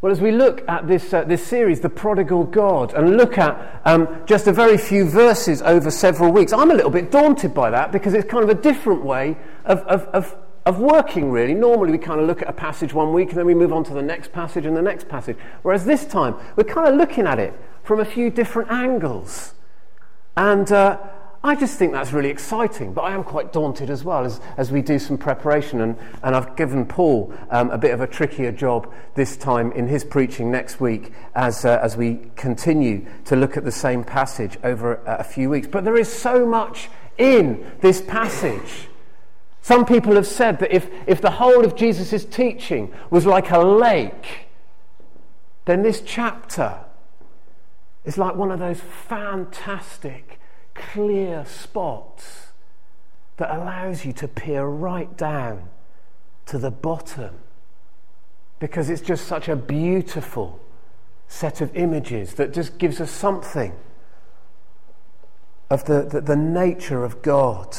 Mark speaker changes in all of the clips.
Speaker 1: Well, as we look at this, uh, this series, The Prodigal God, and look at um, just a very few verses over several weeks, I'm a little bit daunted by that because it's kind of a different way of, of, of, of working, really. Normally, we kind of look at a passage one week and then we move on to the next passage and the next passage. Whereas this time, we're kind of looking at it from a few different angles. And uh, I just think that's really exciting, but I am quite daunted as well as, as we do some preparation. And, and I've given Paul um, a bit of a trickier job this time in his preaching next week as, uh, as we continue to look at the same passage over a, a few weeks. But there is so much in this passage. Some people have said that if, if the whole of Jesus' teaching was like a lake, then this chapter is like one of those fantastic clear spots that allows you to peer right down to the bottom because it's just such a beautiful set of images that just gives us something of the, the, the, nature of God,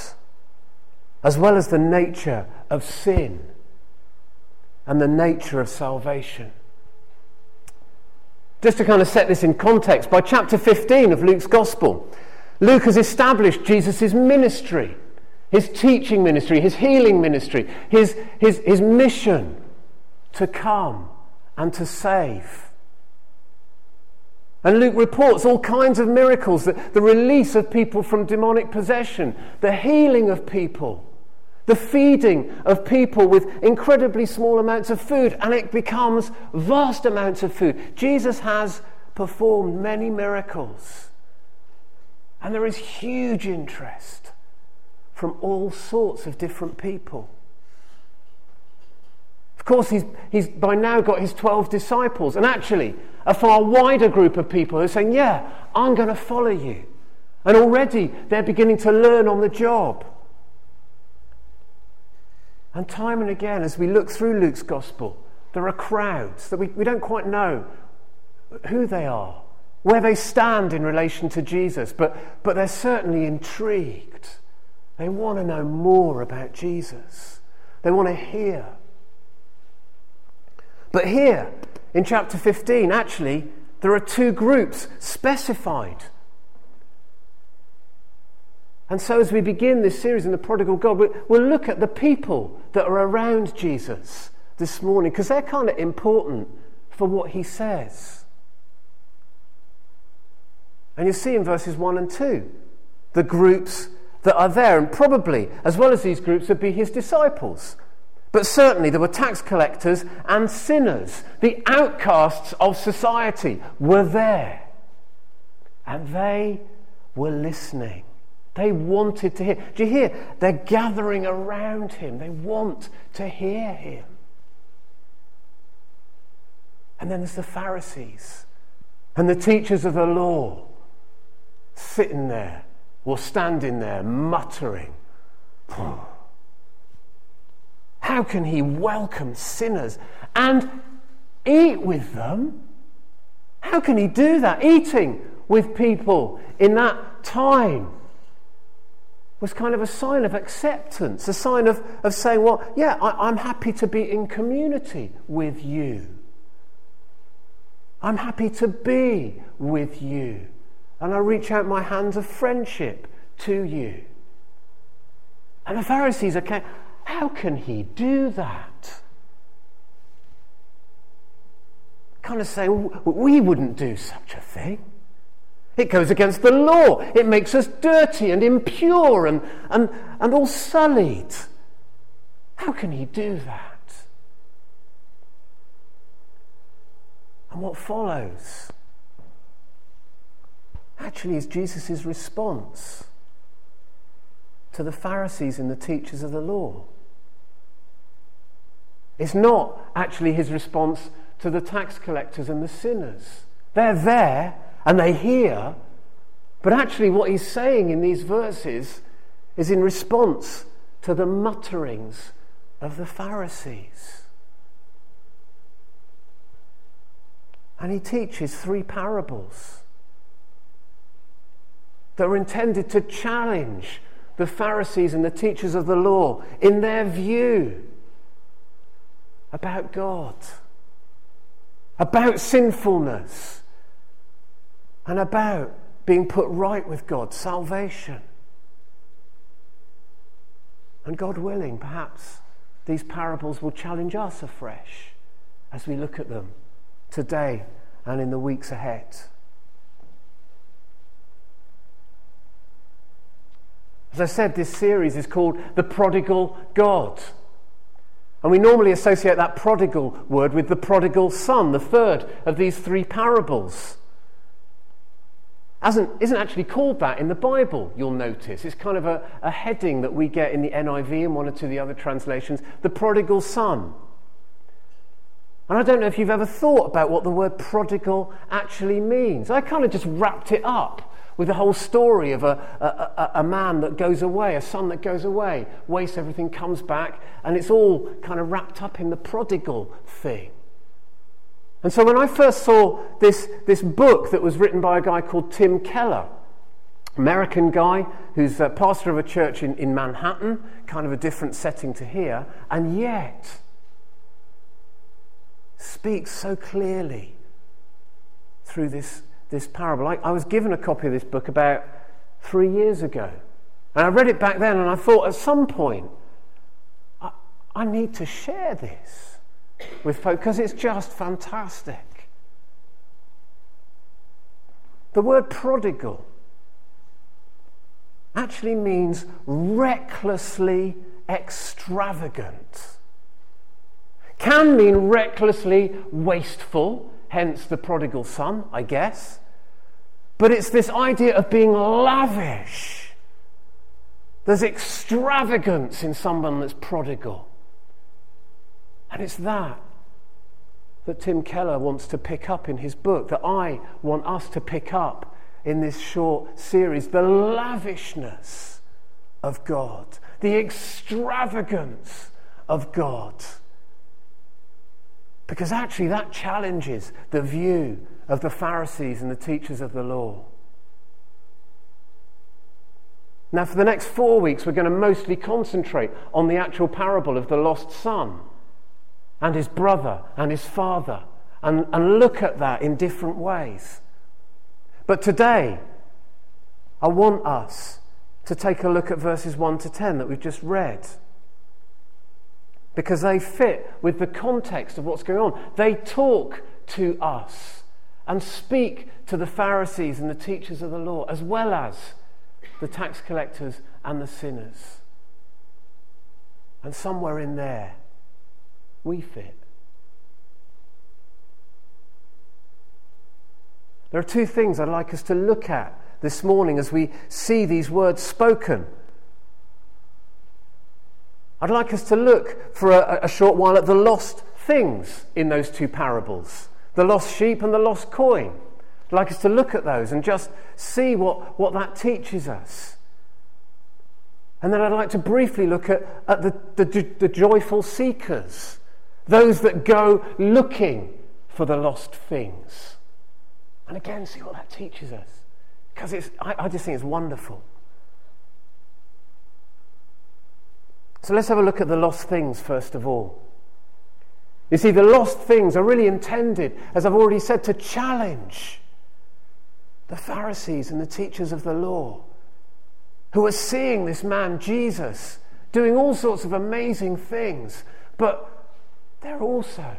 Speaker 1: as well as the nature of sin and the nature of salvation. Just to kind of set this in context, by chapter 15 of Luke's Gospel, Luke has established Jesus' ministry, his teaching ministry, his healing ministry, his, his, his mission to come and to save. And Luke reports all kinds of miracles the, the release of people from demonic possession, the healing of people, the feeding of people with incredibly small amounts of food, and it becomes vast amounts of food. Jesus has performed many miracles. And there is huge interest from all sorts of different people. Of course, he's, he's by now got his 12 disciples, and actually, a far wider group of people who are saying, Yeah, I'm going to follow you. And already they're beginning to learn on the job. And time and again, as we look through Luke's gospel, there are crowds that we, we don't quite know who they are where they stand in relation to Jesus, but, but they're certainly intrigued. They want to know more about Jesus, they want to hear. But here, in chapter 15, actually, there are two groups specified. And so, as we begin this series in the prodigal God, we'll look at the people that are around Jesus this morning because they're kind of important for what he says. And you see in verses 1 and 2 the groups that are there, and probably, as well as these groups, would be his disciples. But certainly there were tax collectors and sinners. The outcasts of society were there. And they were listening. They wanted to hear. Do you hear? They're gathering around him. They want to hear him. And then there's the Pharisees and the teachers of the law sitting there or standing there muttering, How can he welcome sinners and eat with them? How can he do that? Eating with people in that time was kind of a sign of acceptance, a sign of, of saying, Well, yeah, I, I'm happy to be in community with you. I'm happy to be with you and I reach out my hands of friendship to you. And the Pharisees are, how can he do that? Kind of saying, we wouldn't do such a thing. It goes against the law. It makes us dirty and impure and, and, and all sullied. How can he do that? And what follows actually is Jesus' response to the Pharisees and the teachers of the law. It's not actually his response to the tax collectors and the sinners. They're there and they hear, but actually, what he's saying in these verses is in response to the mutterings of the Pharisees. And he teaches three parables that were intended to challenge the Pharisees and the teachers of the law in their view about God. about sinfulness, and about being put right with God, salvation. And God willing, perhaps these parables will challenge us afresh as we look at them today and in the weeks ahead. As I said, this series is called The Prodigal God. And we normally associate that prodigal word with the prodigal son, the third of these three parables. Hasn't, isn't actually called that in the Bible, you'll notice. It's kind of a, a heading that we get in the NIV and one or two of the other translations the prodigal son. And I don't know if you've ever thought about what the word prodigal actually means. I kind of just wrapped it up with the whole story of a, a, a, man that goes away, a son that goes away, wastes everything, comes back, and it's all kind of wrapped up in the prodigal thing. And so when I first saw this, this book that was written by a guy called Tim Keller, American guy who's a pastor of a church in, in Manhattan, kind of a different setting to here, and yet speaks so clearly through this this parable. I, I was given a copy of this book about three years ago. And I read it back then and I thought at some point, I, I need to share this with folks because it's just fantastic. The word prodigal actually means recklessly extravagant. Can mean recklessly wasteful, hence the prodigal son, I guess. But it's this idea of being lavish. There's extravagance in someone that's prodigal. And it's that that Tim Keller wants to pick up in his book, that I want us to pick up in this short series the lavishness of God, the extravagance of God. Because actually, that challenges the view of the Pharisees and the teachers of the law. Now, for the next four weeks, we're going to mostly concentrate on the actual parable of the lost son and his brother and his father and, and look at that in different ways. But today, I want us to take a look at verses 1 to 10 that we've just read because they fit with the context of what's going on. They talk to us and speak to the Pharisees and the teachers of the law, as well as the tax collectors and the sinners. And somewhere in there, we fit. There are two things I'd like us to look at this morning as we see these words spoken I'd like us to look for a, a short while at the lost things in those two parables the lost sheep and the lost coin. I'd like us to look at those and just see what, what that teaches us. And then I'd like to briefly look at, at the, the, the joyful seekers, those that go looking for the lost things. And again, see what that teaches us. Because I, I just think it's wonderful. So let's have a look at the lost things first of all. You see, the lost things are really intended, as I've already said, to challenge the Pharisees and the teachers of the law who are seeing this man, Jesus, doing all sorts of amazing things, but they're also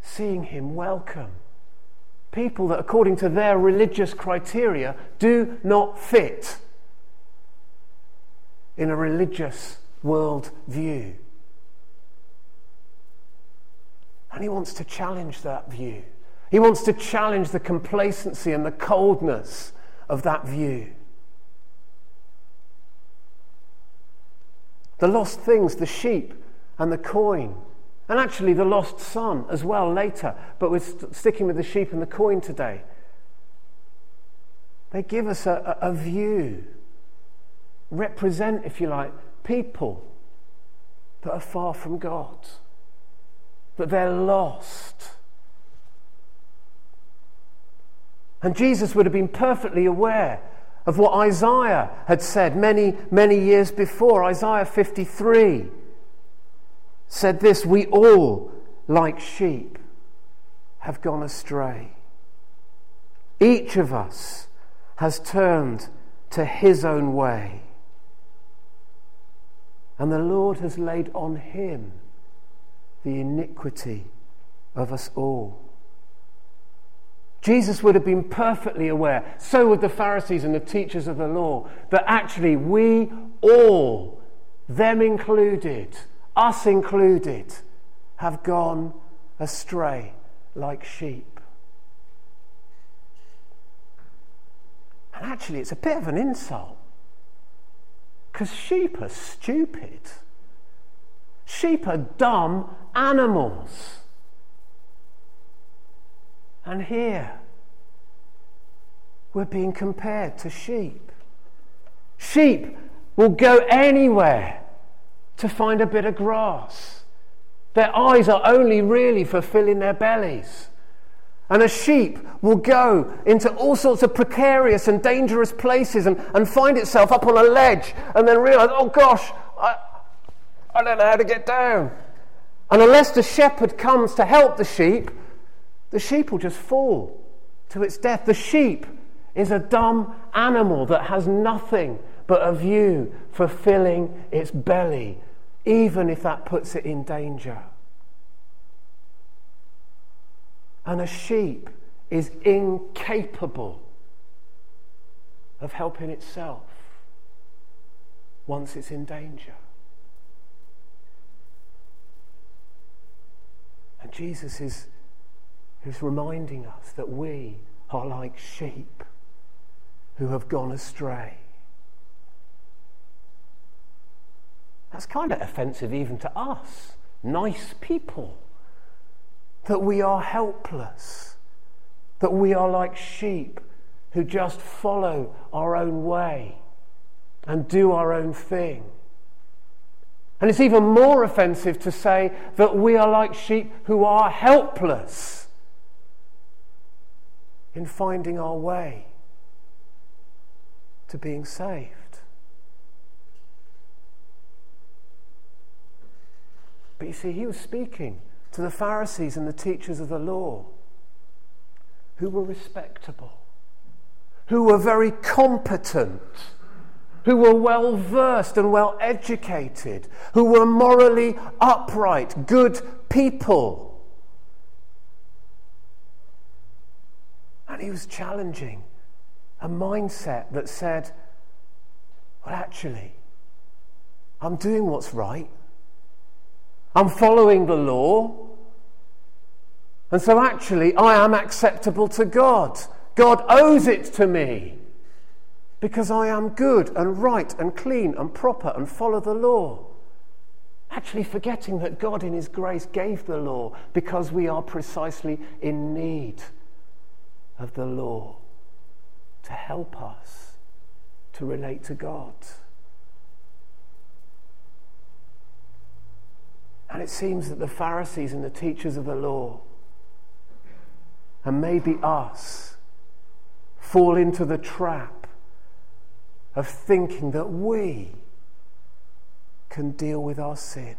Speaker 1: seeing him welcome. People that, according to their religious criteria, do not fit in a religious world view. And he wants to challenge that view. He wants to challenge the complacency and the coldness of that view. The lost things, the sheep and the coin, and actually the lost son as well later, but we're st- sticking with the sheep and the coin today. They give us a, a, a view, represent, if you like, people that are far from God, that they're lost. And Jesus would have been perfectly aware of what Isaiah had said many, many years before. Isaiah 53 said this We all, like sheep, have gone astray. Each of us has turned to his own way. And the Lord has laid on him the iniquity of us all. Jesus would have been perfectly aware, so would the Pharisees and the teachers of the law, that actually we all, them included, us included, have gone astray like sheep. And actually, it's a bit of an insult because sheep are stupid. Sheep are dumb animals. And here, we're being compared to sheep. Sheep will go anywhere to find a bit of grass. Their eyes are only really for filling their bellies. And a sheep will go into all sorts of precarious and dangerous places and, and find itself up on a ledge and then realize, oh gosh, I, I don't know how to get down. And unless the shepherd comes to help the sheep, the sheep will just fall to its death. The sheep is a dumb animal that has nothing but a view for filling its belly, even if that puts it in danger. And a sheep is incapable of helping itself once it's in danger. And Jesus is, is reminding us that we are like sheep who have gone astray. That's kind of offensive even to us, nice people that we are helpless, that we are like sheep who just follow our own way and do our own thing. And it's even more offensive to say that we are like sheep who are helpless in finding our way to being saved. But you see, he was speaking to the Pharisees and the teachers of the law, who were respectable, who were very competent, who were well versed and well educated, who were morally upright, good people. And he was challenging a mindset that said, well, actually, I'm doing what's right. I'm following the law. And so actually, I am acceptable to God. God owes it to me because I am good and right and clean and proper and follow the law. Actually, forgetting that God, in His grace, gave the law because we are precisely in need of the law to help us to relate to God. And it seems that the Pharisees and the teachers of the law, and maybe us, fall into the trap of thinking that we can deal with our sin.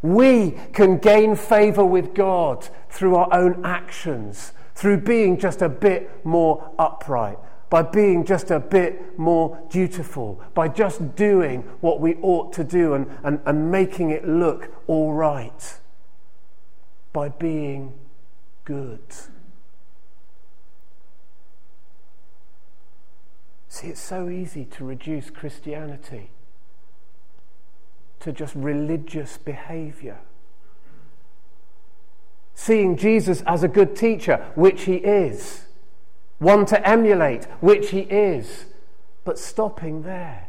Speaker 1: We can gain favor with God through our own actions, through being just a bit more upright, by being just a bit more dutiful, by just doing what we ought to do and, and, and making it look all right, by being good. See, it's so easy to reduce Christianity to just religious behavior. Seeing Jesus as a good teacher, which he is one to emulate, which he is, but stopping there.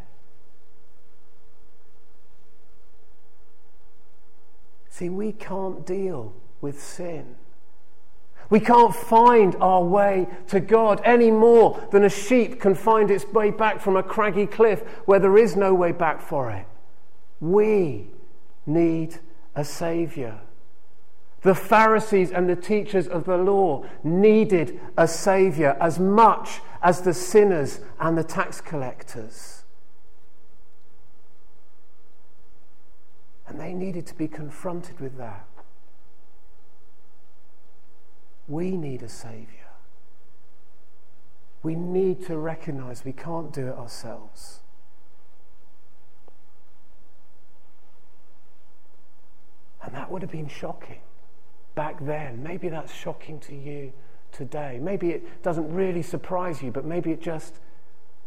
Speaker 1: See, we can't deal with sin. We can't find our way to God any more than a sheep can find its way back from a craggy cliff where there is no way back for it. We need a Saviour. The Pharisees and the teachers of the law needed a Saviour as much as the sinners and the tax collectors. And they needed to be confronted with that. We need a Saviour. We need to recognize we can't do it ourselves. And that would have been shocking back then. Maybe that's shocking to you today. Maybe it doesn't really surprise you, but maybe it just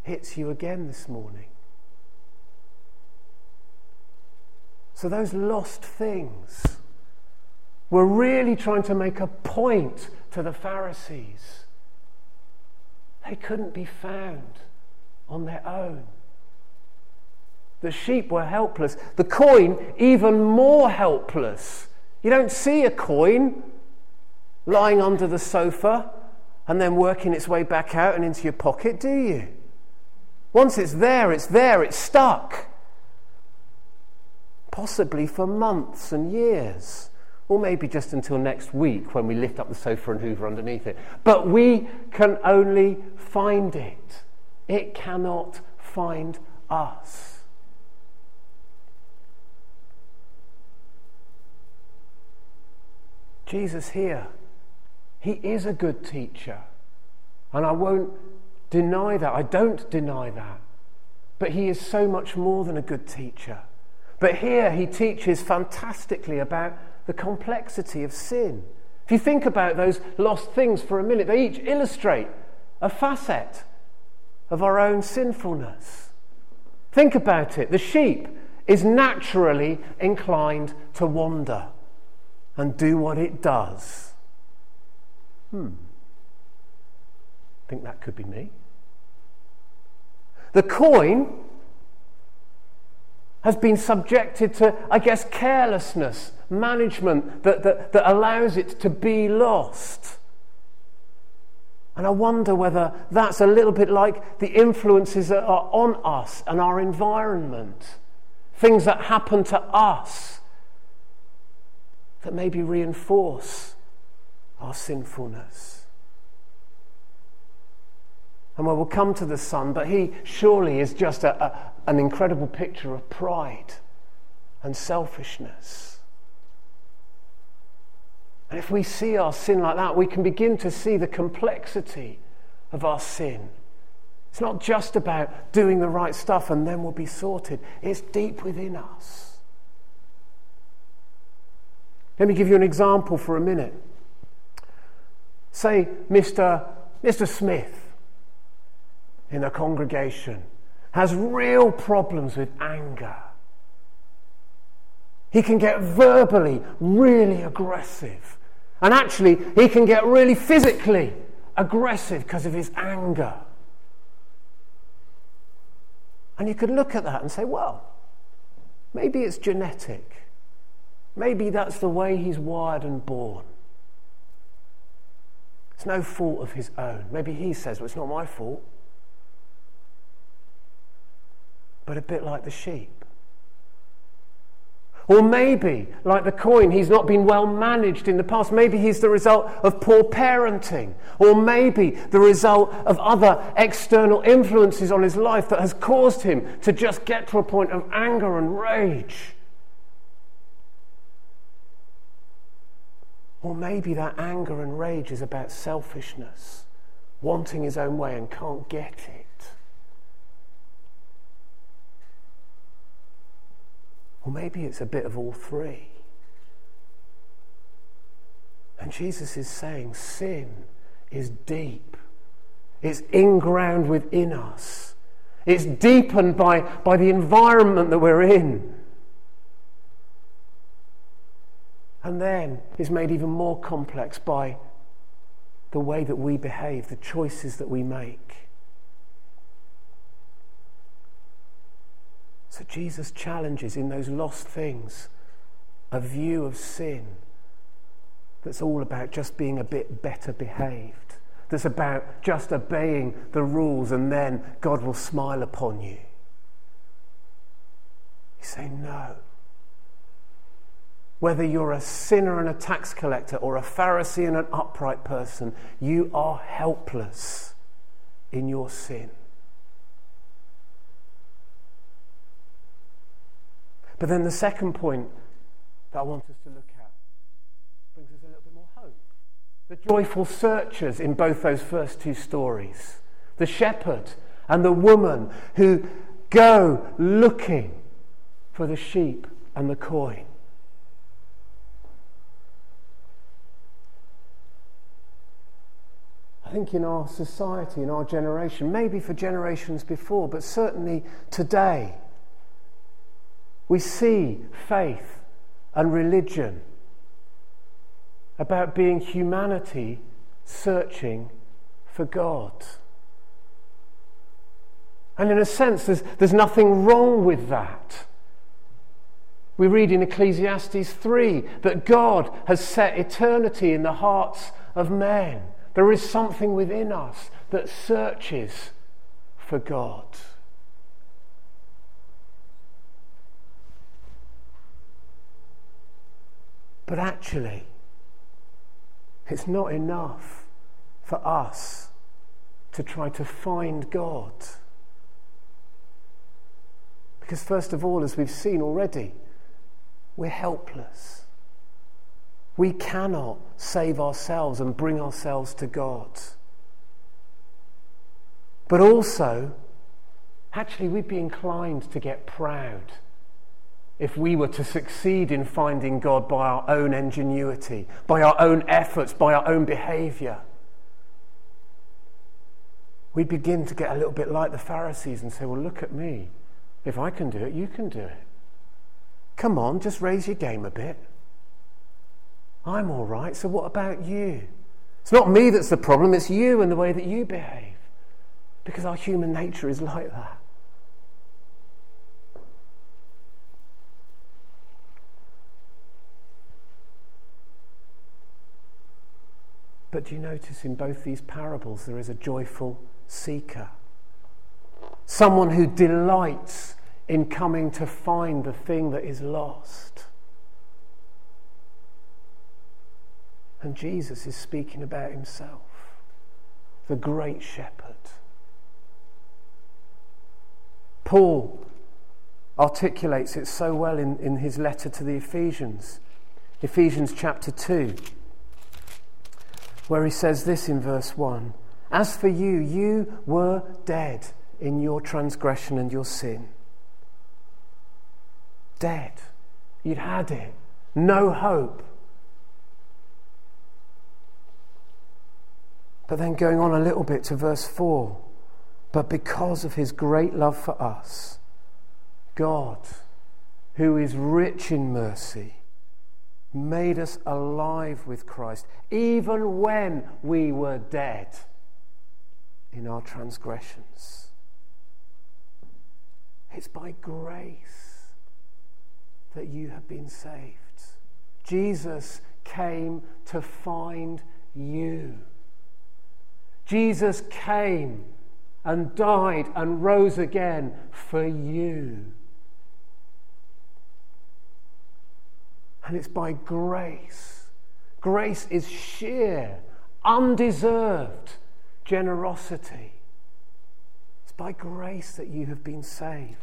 Speaker 1: hits you again this morning. So, those lost things were really trying to make a point to the Pharisees. They couldn't be found on their own. The sheep were helpless. The coin, even more helpless. You don't see a coin lying under the sofa and then working its way back out and into your pocket, do you? Once it's there, it's there, it's stuck. Possibly for months and years. Or maybe just until next week when we lift up the sofa and hoover underneath it. But we can only find it, it cannot find us. Jesus here, he is a good teacher. And I won't deny that. I don't deny that. But he is so much more than a good teacher. But here he teaches fantastically about the complexity of sin. If you think about those lost things for a minute, they each illustrate a facet of our own sinfulness. Think about it. The sheep is naturally inclined to wander and do what it does. Hmm. Think that could be me. The coin has been subjected to, I guess, carelessness, management that, that, that allows it to be lost. And I wonder whether that's a little bit like the influences that are on us and our environment, things that happen to us that maybe reinforce our sinfulness. And well, come to the Son, but he surely is just a, a, an incredible picture of pride and selfishness. And if we see our sin like that, we can begin to see the complexity of our sin. It's not just about doing the right stuff and then we'll be sorted, it's deep within us. Let me give you an example for a minute. Say, Mr. Mr. Smith in a congregation has real problems with anger. He can get verbally really aggressive. And actually, he can get really physically aggressive because of his anger. And you could look at that and say, well, maybe it's genetic. Maybe that's the way he's wired and born. It's no fault of his own. Maybe he says, well, it's not my fault. But a bit like the sheep. Or maybe, like the coin, he's not been well managed in the past. Maybe he's the result of poor parenting. Or maybe the result of other external influences on his life that has caused him to just get to a point of anger and rage. Or maybe that anger and rage is about selfishness, wanting his own way and can't get it. Or maybe it's a bit of all three. And Jesus is saying sin is deep, it's inground within us, it's deepened by, by the environment that we're in. And then is made even more complex by the way that we behave, the choices that we make. So Jesus challenges in those lost things a view of sin that's all about just being a bit better behaved, that's about just obeying the rules and then God will smile upon you. He's saying, no whether you're a sinner and a tax collector or a Pharisee and an upright person, you are helpless in your sin. But then the second point that I want us to look at brings us a little bit more hope. The joyful searchers in both those first two stories. The shepherd and the woman who go looking for the sheep and the coin. I think in our society, in our generation, maybe for generations before, but certainly today, we see faith and religion about being humanity searching for God. And in a sense, there's, there's nothing wrong with that. We read in Ecclesiastes 3 that God has set eternity in the hearts of men. There is something within us that searches for God. But actually, it's not enough for us to try to find God. Because, first of all, as we've seen already, we're helpless. We cannot save ourselves and bring ourselves to God. But also, actually, we'd be inclined to get proud if we were to succeed in finding God by our own ingenuity, by our own efforts, by our own behavior. We'd begin to get a little bit like the Pharisees and say, Well, look at me. If I can do it, you can do it. Come on, just raise your game a bit. I'm all right, so what about you? It's not me that's the problem, it's you and the way that you behave. Because our human nature is like that. But do you notice in both these parables there is a joyful seeker? Someone who delights in coming to find the thing that is lost. And Jesus is speaking about himself, the great shepherd. Paul articulates it so well in, in his letter to the Ephesians, Ephesians chapter 2, where he says this in verse 1 As for you, you were dead in your transgression and your sin. Dead. You'd had it. No hope. But then going on a little bit to verse 4 but because of his great love for us, God, who is rich in mercy, made us alive with Christ, even when we were dead in our transgressions. It's by grace that you have been saved. Jesus came to find you. Jesus came and died and rose again for you. And it's by grace. Grace is sheer, undeserved generosity. It's by grace that you have been saved.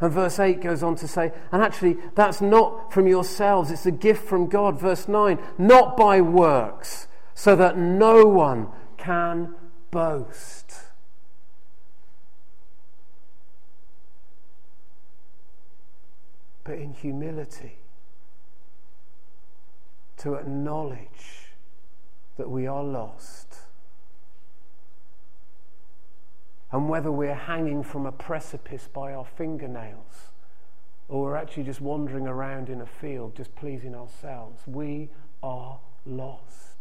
Speaker 1: And verse 8 goes on to say, and actually, that's not from yourselves, it's a gift from God. Verse 9, not by works, so that no one can boast. But in humility, to acknowledge that we are lost. And whether we're hanging from a precipice by our fingernails or we're actually just wandering around in a field just pleasing ourselves, we are lost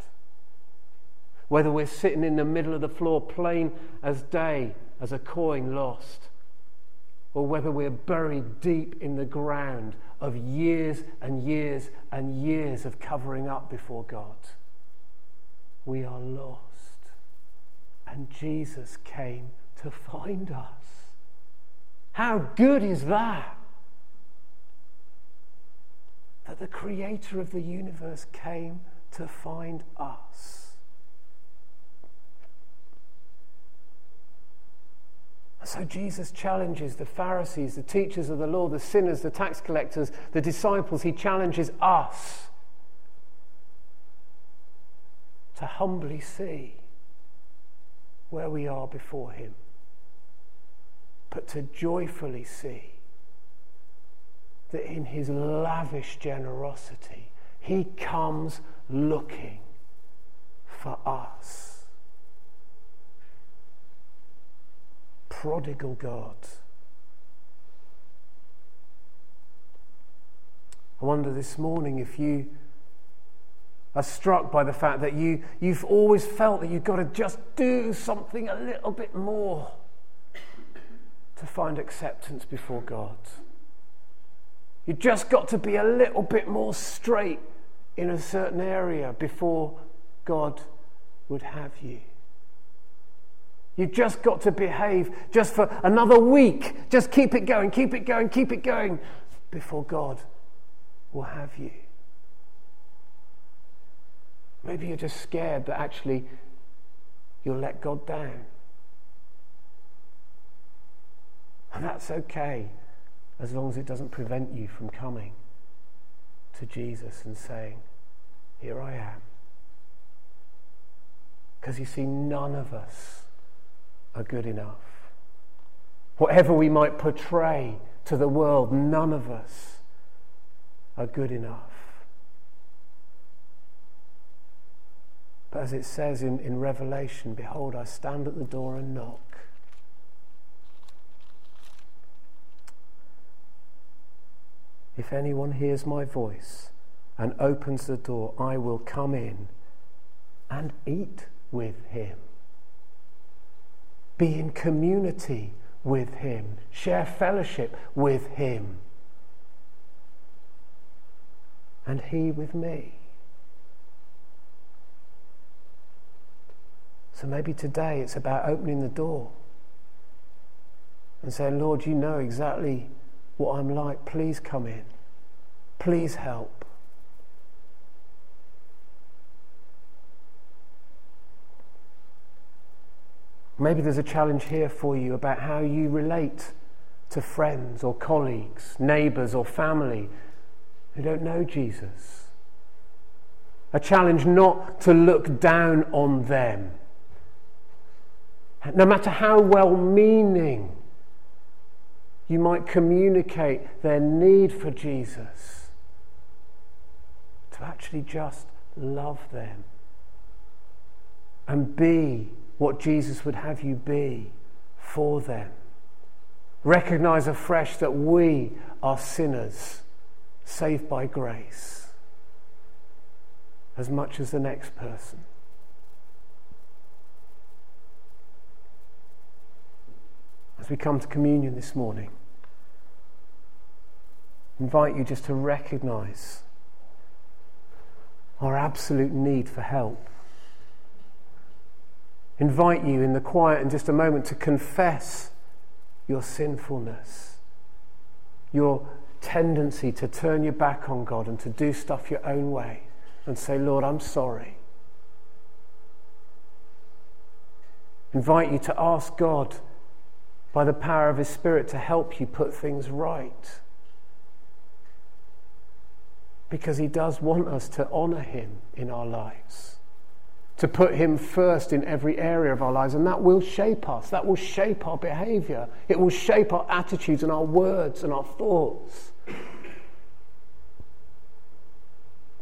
Speaker 1: whether we're sitting in the middle of the floor plain as day as a coin lost, or whether we're buried deep in the ground of years and years and years of covering up before God. We are lost. And Jesus came to find us. How good is that? That the creator of the universe came to find us. So Jesus challenges the Pharisees, the teachers of the law, the sinners, the tax collectors, the disciples. He challenges us to humbly see where we are before Him, but to joyfully see that in His lavish generosity, He comes looking for us. Prodigal God. I wonder this morning if you are struck by the fact that you, you've always felt that you've got to just do something a little bit more to find acceptance before God. You've just got to be a little bit more straight in a certain area before God would have you. You've just got to behave just for another week. Just keep it going, keep it going, keep it going before God will have you. Maybe you're just scared that actually you'll let God down. And that's okay as long as it doesn't prevent you from coming to Jesus and saying, Here I am. Because you see, none of us are good enough. Whatever we might portray to the world, none of us are good enough. But as it says in, in Revelation, behold, I stand at the door and knock. If anyone hears my voice and opens the door, I will come in and eat with him. Be in community with him. Share fellowship with him. And he with me. So maybe today it's about opening the door and saying, Lord, you know exactly what I'm like. Please come in. Please help. Maybe there's a challenge here for you about how you relate to friends or colleagues, neighbours or family who don't know Jesus. A challenge not to look down on them no matter how well meaning you might communicate their need for Jesus, to actually just love them and be what Jesus would have you be for them. Recognize afresh that we are sinners saved by grace as much as the next person. as we come to communion this morning, invite you just to recognize our absolute need for help. Invite you in the quiet in just a moment to confess your sinfulness, your tendency to turn your back on God and to do stuff your own way and say, Lord, I'm sorry. Invite you to ask God by the power of His Spirit to help you put things right. Because He does want us to honour Him in our lives, to put Him first in every area of our lives, and that will shape us, that will shape our behaviour, it will shape our attitudes and our words and our thoughts.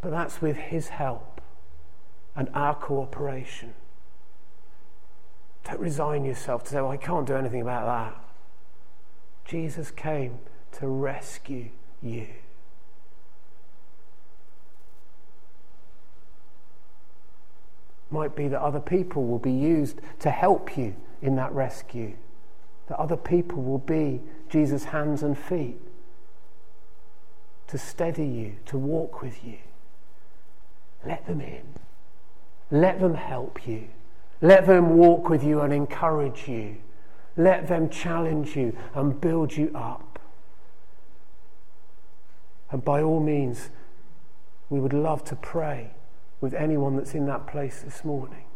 Speaker 1: But that's with His help and our cooperation. Don't resign yourself to say, well, I can't do anything about that. Jesus came to rescue you. Might be that other people will be used to help you in that rescue. That other people will be Jesus' hands and feet to steady you, to walk with you. Let them in. Let them help you. Let them walk with you and encourage you. Let them challenge you and build you up. And by all means, we would love to pray with anyone that's in that place this morning.